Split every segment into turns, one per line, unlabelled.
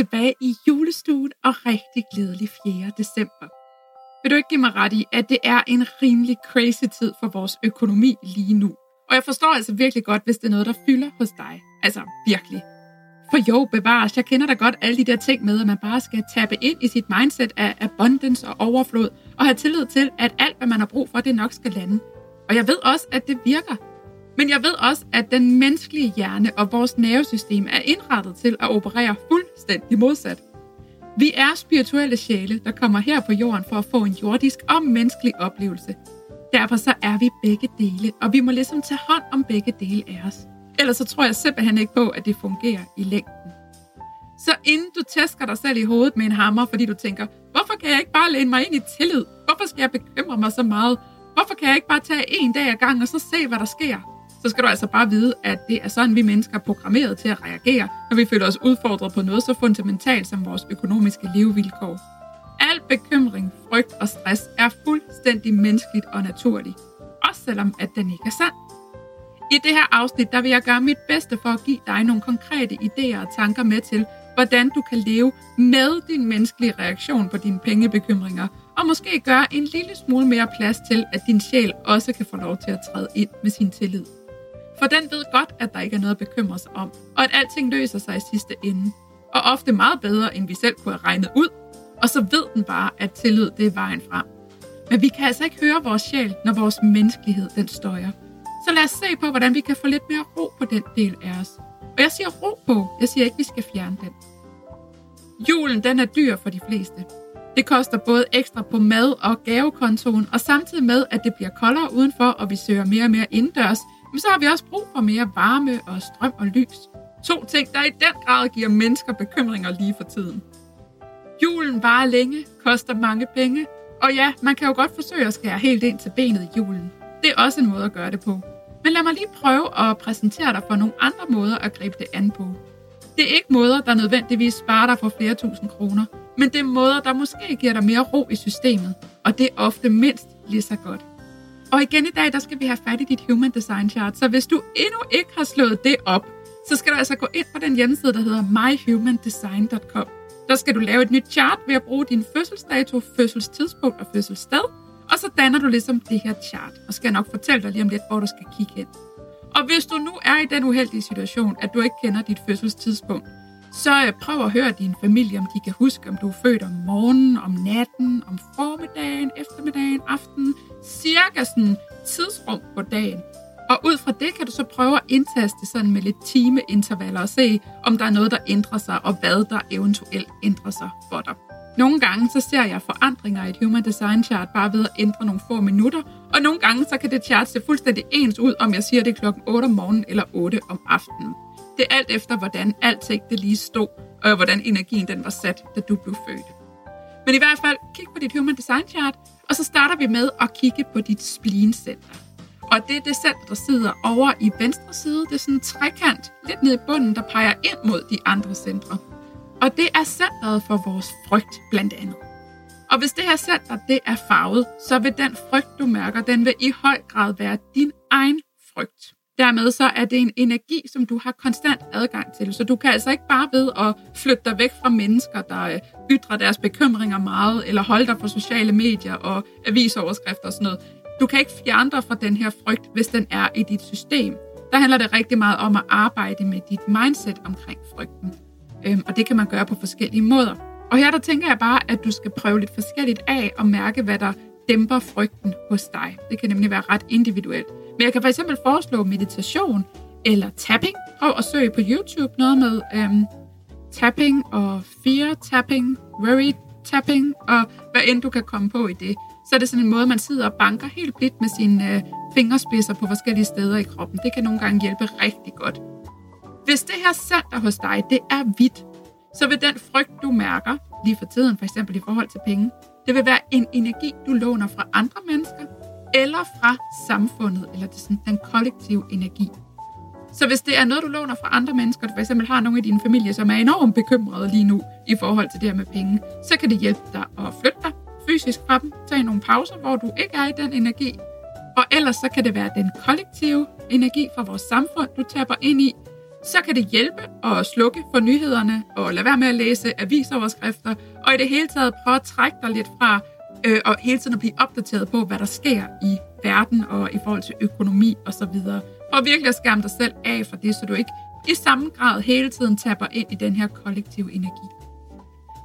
Tilbage i julestuen og rigtig glædelig 4. december. Vil du ikke give mig ret i, at det er en rimelig crazy tid for vores økonomi lige nu? Og jeg forstår altså virkelig godt, hvis det er noget, der fylder hos dig. Altså virkelig. For jo, bevares, jeg kender da godt alle de der ting med, at man bare skal tappe ind i sit mindset af abundance og overflod, og have tillid til, at alt, hvad man har brug for, det nok skal lande. Og jeg ved også, at det virker. Men jeg ved også, at den menneskelige hjerne og vores nervesystem er indrettet til at operere fuldstændig modsat. Vi er spirituelle sjæle, der kommer her på jorden for at få en jordisk og menneskelig oplevelse. Derfor så er vi begge dele, og vi må ligesom tage hånd om begge dele af os. Ellers så tror jeg simpelthen ikke på, at det fungerer i længden. Så inden du tæsker dig selv i hovedet med en hammer, fordi du tænker, hvorfor kan jeg ikke bare læne mig ind i tillid? Hvorfor skal jeg bekymre mig så meget? Hvorfor kan jeg ikke bare tage en dag ad gang og så se, hvad der sker? Så skal du altså bare vide, at det er sådan, vi mennesker er programmeret til at reagere, når vi føler os udfordret på noget så fundamentalt som vores økonomiske levevilkår. Al bekymring, frygt og stress er fuldstændig menneskeligt og naturligt, også selvom at den ikke er sand. I det her afsnit, der vil jeg gøre mit bedste for at give dig nogle konkrete idéer og tanker med til, hvordan du kan leve med din menneskelige reaktion på dine pengebekymringer, og måske gøre en lille smule mere plads til, at din sjæl også kan få lov til at træde ind med sin tillid. For den ved godt, at der ikke er noget at bekymre sig om, og at alting løser sig i sidste ende. Og ofte meget bedre, end vi selv kunne have regnet ud. Og så ved den bare, at tillid det er vejen frem. Men vi kan altså ikke høre vores sjæl, når vores menneskelighed den støjer. Så lad os se på, hvordan vi kan få lidt mere ro på den del af os. Og jeg siger ro på, jeg siger ikke, at vi skal fjerne den. Julen den er dyr for de fleste. Det koster både ekstra på mad og gavekontoen, og samtidig med, at det bliver koldere udenfor, og vi søger mere og mere indendørs, så har vi også brug for mere varme og strøm og lys. To ting, der i den grad giver mennesker bekymringer lige for tiden. Julen varer længe, koster mange penge, og ja, man kan jo godt forsøge at skære helt ind til benet i julen. Det er også en måde at gøre det på. Men lad mig lige prøve at præsentere dig for nogle andre måder at gribe det an på. Det er ikke måder, der nødvendigvis sparer dig for flere tusind kroner, men det er måder, der måske giver dig mere ro i systemet, og det er ofte mindst lige så godt. Og igen i dag, der skal vi have fat i dit Human Design Chart. Så hvis du endnu ikke har slået det op, så skal du altså gå ind på den hjemmeside, der hedder myhumandesign.com. Der skal du lave et nyt chart ved at bruge din fødselsdato, fødselstidspunkt og fødselssted. Og så danner du ligesom det her chart, og skal jeg nok fortælle dig lige om lidt, hvor du skal kigge hen. Og hvis du nu er i den uheldige situation, at du ikke kender dit fødselstidspunkt, så øh, prøv at høre din familie, om de kan huske, om du er født om morgenen, om natten, om formiddagen, eftermiddagen, aftenen, cirka sådan tidsrum på dagen. Og ud fra det kan du så prøve at indtaste sådan med lidt timeintervaller og se, om der er noget, der ændrer sig, og hvad der eventuelt ændrer sig for dig. Nogle gange så ser jeg forandringer i et Human Design Chart bare ved at ændre nogle få minutter, og nogle gange så kan det chart se fuldstændig ens ud, om jeg siger det klokken 8 om morgenen eller 8 om aftenen. Det er alt efter, hvordan alting det lige stod, og hvordan energien den var sat, da du blev født. Men i hvert fald, kig på dit Human Design Chart, og så starter vi med at kigge på dit spleen-center. Og det er det center, der sidder over i venstre side. Det er sådan en trekant, lidt nede i bunden, der peger ind mod de andre centre. Og det er centret for vores frygt, blandt andet. Og hvis det her center, det er farvet, så vil den frygt, du mærker, den vil i høj grad være din egen frygt. Dermed så er det en energi, som du har konstant adgang til. Så du kan altså ikke bare ved at flytte dig væk fra mennesker, der øh, ytrer deres bekymringer meget, eller holde dig på sociale medier og avisoverskrifter og sådan noget. Du kan ikke fjerne dig fra den her frygt, hvis den er i dit system. Der handler det rigtig meget om at arbejde med dit mindset omkring frygten. Øhm, og det kan man gøre på forskellige måder. Og her der tænker jeg bare, at du skal prøve lidt forskelligt af og mærke, hvad der dæmper frygten hos dig. Det kan nemlig være ret individuelt. Men jeg kan for eksempel foreslå meditation eller tapping. Prøv at søge på YouTube noget med øhm, tapping og fear tapping, worry tapping og hvad end du kan komme på i det. Så er det sådan en måde, man sidder og banker helt blidt med sine øh, fingerspidser på forskellige steder i kroppen. Det kan nogle gange hjælpe rigtig godt. Hvis det her center hos dig, det er hvidt, så vil den frygt, du mærker, lige for tiden, for eksempel i forhold til penge. Det vil være en energi, du låner fra andre mennesker, eller fra samfundet, eller det sådan, den kollektive energi. Så hvis det er noget, du låner fra andre mennesker, du for eksempel har nogle i din familie, som er enormt bekymrede lige nu i forhold til det her med penge, så kan det hjælpe dig at flytte dig fysisk fra dem, tage nogle pauser, hvor du ikke er i den energi. Og ellers så kan det være den kollektive energi fra vores samfund, du taber ind i. Så kan det hjælpe at slukke for nyhederne og lade være med at læse avisoverskrifter, og i det hele taget prøve at trække dig lidt fra øh, og hele tiden at blive opdateret på, hvad der sker i verden og i forhold til økonomi osv. Og virkelig at skærme dig selv af for det, så du ikke i samme grad hele tiden taber ind i den her kollektive energi.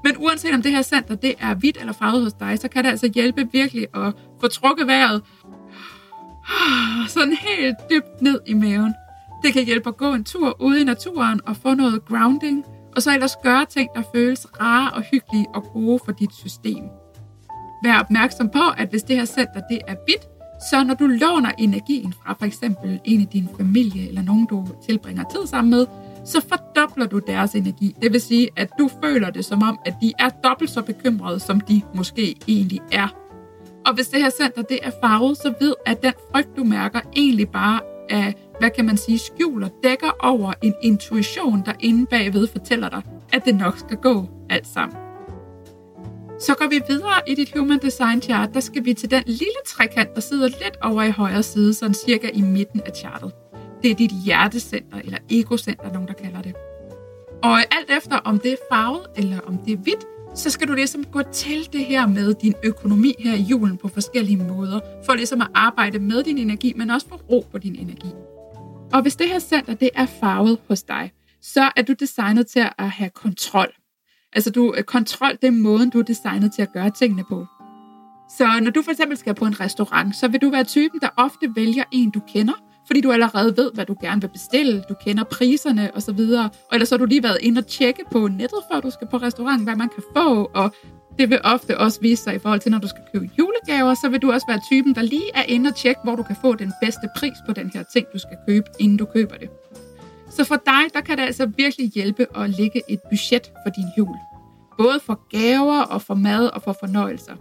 Men uanset om det her center det er hvidt eller farvet hos dig, så kan det altså hjælpe virkelig at få trukket vejret sådan helt dybt ned i maven. Det kan hjælpe at gå en tur ude i naturen og få noget grounding, og så ellers gøre ting, der føles rare og hyggelige og gode for dit system. Vær opmærksom på, at hvis det her center det er bit, så når du låner energien fra for eksempel en i din familie eller nogen, du tilbringer tid sammen med, så fordobler du deres energi. Det vil sige, at du føler det som om, at de er dobbelt så bekymrede, som de måske egentlig er. Og hvis det her center det er farvet, så ved at den frygt, du mærker, egentlig bare er, hvad kan man sige, skjuler, dækker over en intuition, der inde bagved fortæller dig, at det nok skal gå alt sammen. Så går vi videre i dit Human Design Chart. Der skal vi til den lille trekant, der sidder lidt over i højre side, sådan cirka i midten af chartet. Det er dit hjertecenter, eller egocenter, nogen der kalder det. Og alt efter, om det er farvet, eller om det er hvidt, så skal du ligesom gå til det her med din økonomi her i julen på forskellige måder, for ligesom at arbejde med din energi, men også få ro på din energi. Og hvis det her center, det er farvet hos dig, så er du designet til at have kontrol. Altså du, øh, kontrol, det er måden, du er designet til at gøre tingene på. Så når du for eksempel skal på en restaurant, så vil du være typen, der ofte vælger en, du kender, fordi du allerede ved, hvad du gerne vil bestille, du kender priserne osv. Og ellers har du lige været inde og tjekke på nettet, før du skal på restaurant, hvad man kan få, og det vil ofte også vise sig i forhold til, når du skal købe julegaver, så vil du også være typen, der lige er inde og tjekke, hvor du kan få den bedste pris på den her ting, du skal købe, inden du køber det. Så for dig, der kan det altså virkelig hjælpe at lægge et budget for din jul. Både for gaver og for mad og for fornøjelser.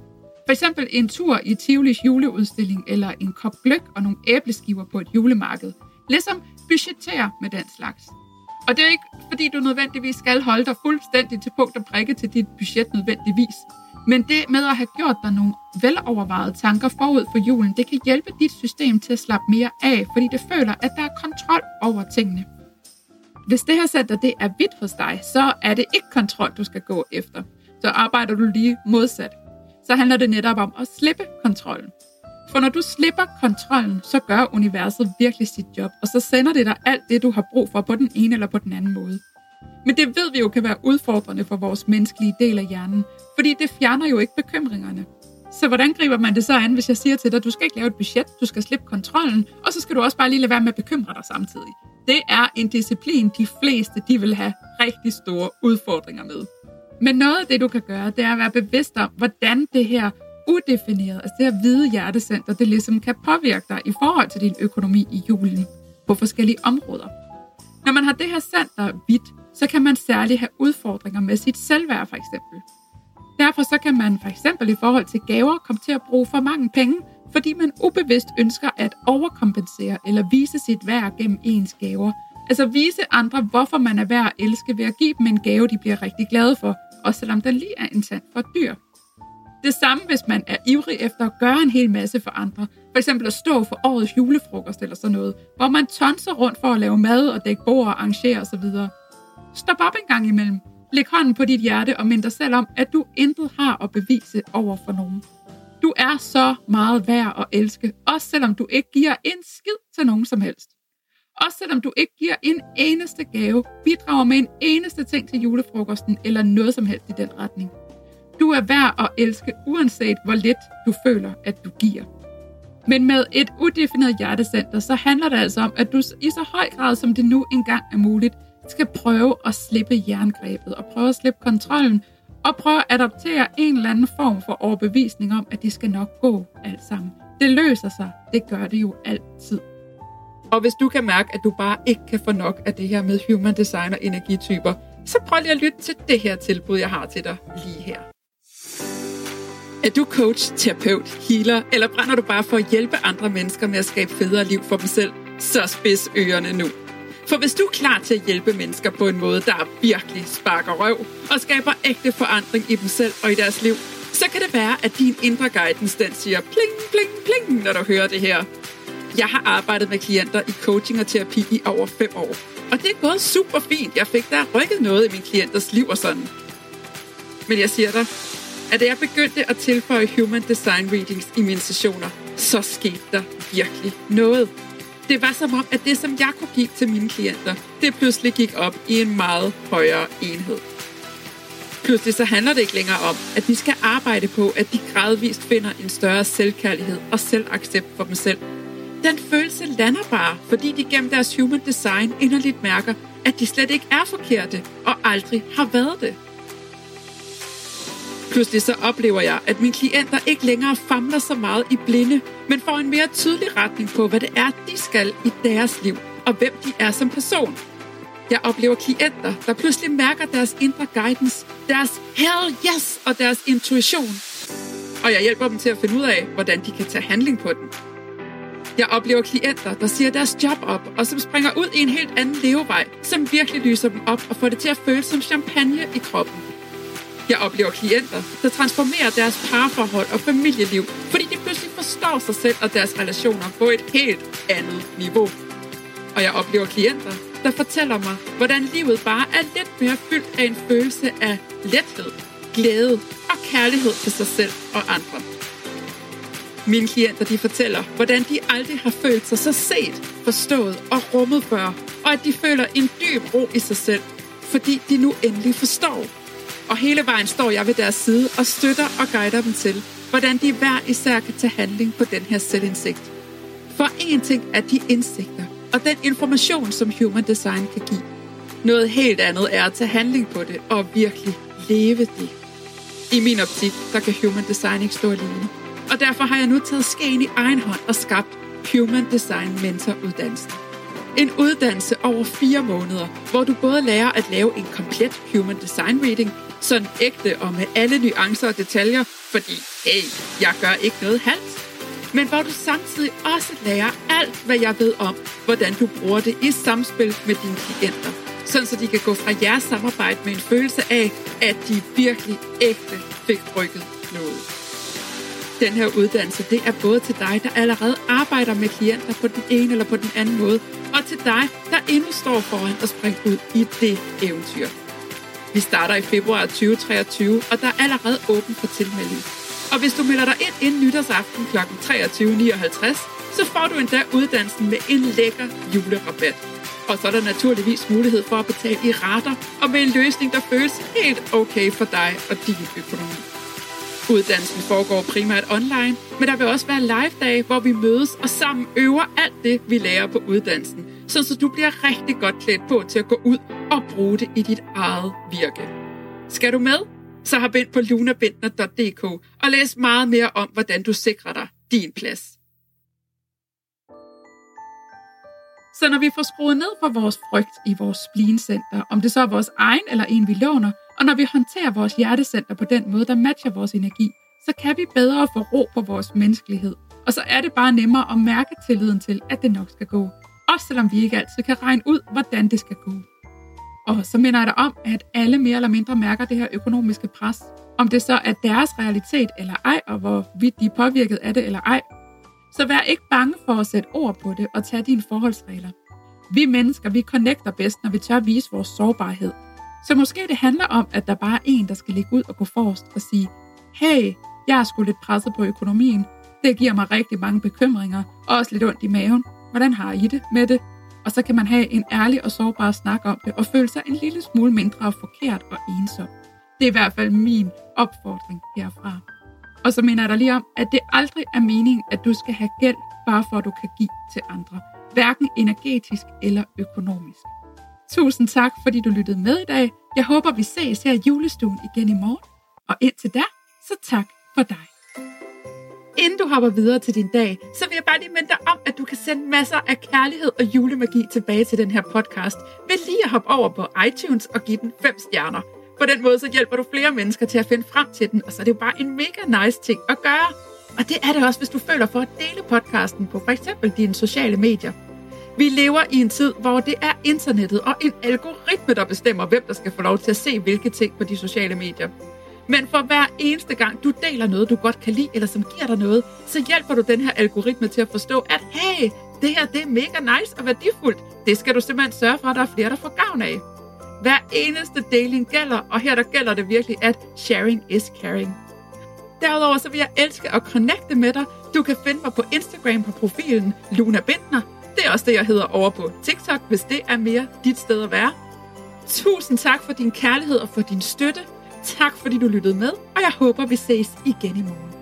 For eksempel en tur i Tivolis juleudstilling eller en kop gløk og nogle æbleskiver på et julemarked. Ligesom budgetere med den slags. Og det er ikke, fordi du nødvendigvis skal holde dig fuldstændig til punkt og prikke til dit budget nødvendigvis. Men det med at have gjort dig nogle velovervejede tanker forud for julen, det kan hjælpe dit system til at slappe mere af, fordi det føler, at der er kontrol over tingene. Hvis det her center det er hvidt hos dig, så er det ikke kontrol, du skal gå efter. Så arbejder du lige modsat. Så handler det netop om at slippe kontrollen. For når du slipper kontrollen, så gør universet virkelig sit job, og så sender det dig alt det, du har brug for på den ene eller på den anden måde. Men det ved vi jo kan være udfordrende for vores menneskelige del af hjernen, fordi det fjerner jo ikke bekymringerne. Så hvordan griber man det så an, hvis jeg siger til dig, du skal ikke lave et budget, du skal slippe kontrollen, og så skal du også bare lige lade være med at bekymre dig samtidig. Det er en disciplin, de fleste de vil have rigtig store udfordringer med. Men noget af det, du kan gøre, det er at være bevidst om, hvordan det her udefineret, altså det her hvide hjertecenter, det ligesom kan påvirke dig i forhold til din økonomi i julen på forskellige områder. Når man har det her center hvidt, så kan man særligt have udfordringer med sit selvværd for eksempel. Derfor så kan man for eksempel i forhold til gaver komme til at bruge for mange penge, fordi man ubevidst ønsker at overkompensere eller vise sit værd gennem ens gaver. Altså vise andre, hvorfor man er værd at elske ved at give dem en gave, de bliver rigtig glade for, også selvom den lige er en tand for dyr. Det samme, hvis man er ivrig efter at gøre en hel masse for andre. For eksempel at stå for årets julefrokost eller sådan noget, hvor man tonser rundt for at lave mad og dække bord og arrangere osv. Stop op en gang imellem. Læg hånden på dit hjerte og mind dig selv om, at du intet har at bevise over for nogen. Du er så meget værd at elske, også selvom du ikke giver en skid til nogen som helst. Også selvom du ikke giver en eneste gave, bidrager med en eneste ting til julefrokosten eller noget som helst i den retning. Du er værd at elske, uanset hvor lidt du føler, at du giver. Men med et udefineret hjertecenter, så handler det altså om, at du i så høj grad, som det nu engang er muligt, skal prøve at slippe jerngrebet og prøve at slippe kontrollen og prøve at adoptere en eller anden form for overbevisning om, at det skal nok gå alt sammen. Det løser sig. Det gør det jo altid. Og hvis du kan mærke, at du bare ikke kan få nok af det her med human design og energityper, så prøv lige at lytte til det her tilbud, jeg har til dig lige her. Er du coach, terapeut, healer, eller brænder du bare for at hjælpe andre mennesker med at skabe federe liv for dem selv, så spids ørerne nu. For hvis du er klar til at hjælpe mennesker på en måde, der virkelig sparker røv og skaber ægte forandring i dem selv og i deres liv, så kan det være, at din indre guidance den siger pling, pling, pling, når du hører det her. Jeg har arbejdet med klienter i coaching og terapi i over fem år. Og det er gået super fint. Jeg fik der rykket noget i min klienters liv og sådan. Men jeg siger dig, at da jeg begyndte at tilføje Human Design Readings i mine sessioner, så skete der virkelig noget. Det var som om, at det, som jeg kunne give til mine klienter, det pludselig gik op i en meget højere enhed. Pludselig så handler det ikke længere om, at de skal arbejde på, at de gradvist finder en større selvkærlighed og selvaccept for dem selv. Den følelse lander bare, fordi de gennem deres human design inderligt mærker, at de slet ikke er forkerte og aldrig har været det. Pludselig så oplever jeg, at mine klienter ikke længere famler så meget i blinde, men får en mere tydelig retning på, hvad det er, de skal i deres liv, og hvem de er som person. Jeg oplever klienter, der pludselig mærker deres indre guidance, deres hell yes og deres intuition. Og jeg hjælper dem til at finde ud af, hvordan de kan tage handling på den. Jeg oplever klienter, der siger deres job op, og som springer ud i en helt anden levevej, som virkelig lyser dem op og får det til at føles som champagne i kroppen. Jeg oplever klienter, der transformerer deres parforhold og familieliv, fordi de pludselig forstår sig selv og deres relationer på et helt andet niveau. Og jeg oplever klienter, der fortæller mig, hvordan livet bare er lidt mere fyldt af en følelse af lethed, glæde og kærlighed til sig selv og andre. Mine klienter de fortæller, hvordan de aldrig har følt sig så set, forstået og rummet før, og at de føler en dyb ro i sig selv, fordi de nu endelig forstår, og hele vejen står jeg ved deres side og støtter og guider dem til, hvordan de hver især kan tage handling på den her selvindsigt. For en ting er de indsigter og den information, som Human Design kan give. Noget helt andet er at tage handling på det og virkelig leve det. I min optik, der kan Human Design ikke stå alene. Og derfor har jeg nu taget skeen i egen hånd og skabt Human Design Mentor uddannelsen. En uddannelse over fire måneder, hvor du både lærer at lave en komplet Human Design Reading, sådan ægte og med alle nuancer og detaljer, fordi, hey, jeg gør ikke noget halvt. Men hvor du samtidig også lærer alt, hvad jeg ved om, hvordan du bruger det i samspil med dine klienter. Sådan så de kan gå fra jeres samarbejde med en følelse af, at de virkelig ægte fik rykket noget. Den her uddannelse, det er både til dig, der allerede arbejder med klienter på den ene eller på den anden måde, og til dig, der endnu står foran at springe ud i det eventyr. Vi starter i februar 2023, og der er allerede åben for tilmelding. Og hvis du melder dig ind inden nytårsaften kl. 23.59, så får du endda uddannelsen med en lækker julerabat. Og så er der naturligvis mulighed for at betale i rater og med en løsning, der føles helt okay for dig og din økonomi. Uddannelsen foregår primært online, men der vil også være live-dage, hvor vi mødes og sammen øver alt det, vi lærer på uddannelsen, så du bliver rigtig godt klædt på til at gå ud og bruge det i dit eget virke. Skal du med? Så har bind på lunabindner.dk og læs meget mere om, hvordan du sikrer dig din plads. Så når vi får skruet ned for vores frygt i vores splincenter, om det så er vores egen eller en, vi låner, og når vi håndterer vores hjertecenter på den måde, der matcher vores energi, så kan vi bedre få ro på vores menneskelighed. Og så er det bare nemmere at mærke tilliden til, at det nok skal gå. Også selvom vi ikke altid kan regne ud, hvordan det skal gå. Og så minder jeg dig om, at alle mere eller mindre mærker det her økonomiske pres. Om det så er deres realitet eller ej, og hvorvidt de er påvirket af det eller ej. Så vær ikke bange for at sætte ord på det og tage dine forholdsregler. Vi mennesker, vi connecter bedst, når vi tør vise vores sårbarhed. Så måske det handler om, at der bare er en, der skal ligge ud og gå forrest og sige, hey, jeg er sgu lidt presset på økonomien. Det giver mig rigtig mange bekymringer, og også lidt ondt i maven. Hvordan har I det med det? Og så kan man have en ærlig og sårbar snak om det, og føle sig en lille smule mindre forkert og ensom. Det er i hvert fald min opfordring herfra. Og så mener jeg dig lige om, at det aldrig er meningen, at du skal have gæld, bare for at du kan give til andre. Hverken energetisk eller økonomisk. Tusind tak, fordi du lyttede med i dag. Jeg håber, vi ses her i julestuen igen i morgen. Og indtil da, så tak for dig. Inden du hopper videre til din dag, så vil jeg bare lige minde dig om, at du kan sende masser af kærlighed og julemagi tilbage til den her podcast ved lige at hoppe over på iTunes og give den 5 stjerner. På den måde så hjælper du flere mennesker til at finde frem til den, og så er det jo bare en mega nice ting at gøre. Og det er det også, hvis du føler for at dele podcasten på f.eks. dine sociale medier. Vi lever i en tid, hvor det er internettet og en algoritme, der bestemmer, hvem der skal få lov til at se hvilke ting på de sociale medier. Men for hver eneste gang, du deler noget, du godt kan lide, eller som giver dig noget, så hjælper du den her algoritme til at forstå, at hey, det her det er mega nice og værdifuldt. Det skal du simpelthen sørge for, at der er flere, der får gavn af. Hver eneste deling gælder, og her der gælder det virkelig, at sharing is caring. Derudover så vil jeg elske at connecte med dig. Du kan finde mig på Instagram på profilen Luna Bindner. Det er også det, jeg hedder over på TikTok, hvis det er mere dit sted at være. Tusind tak for din kærlighed og for din støtte. Tak fordi du lyttede med, og jeg håber, vi ses igen i morgen.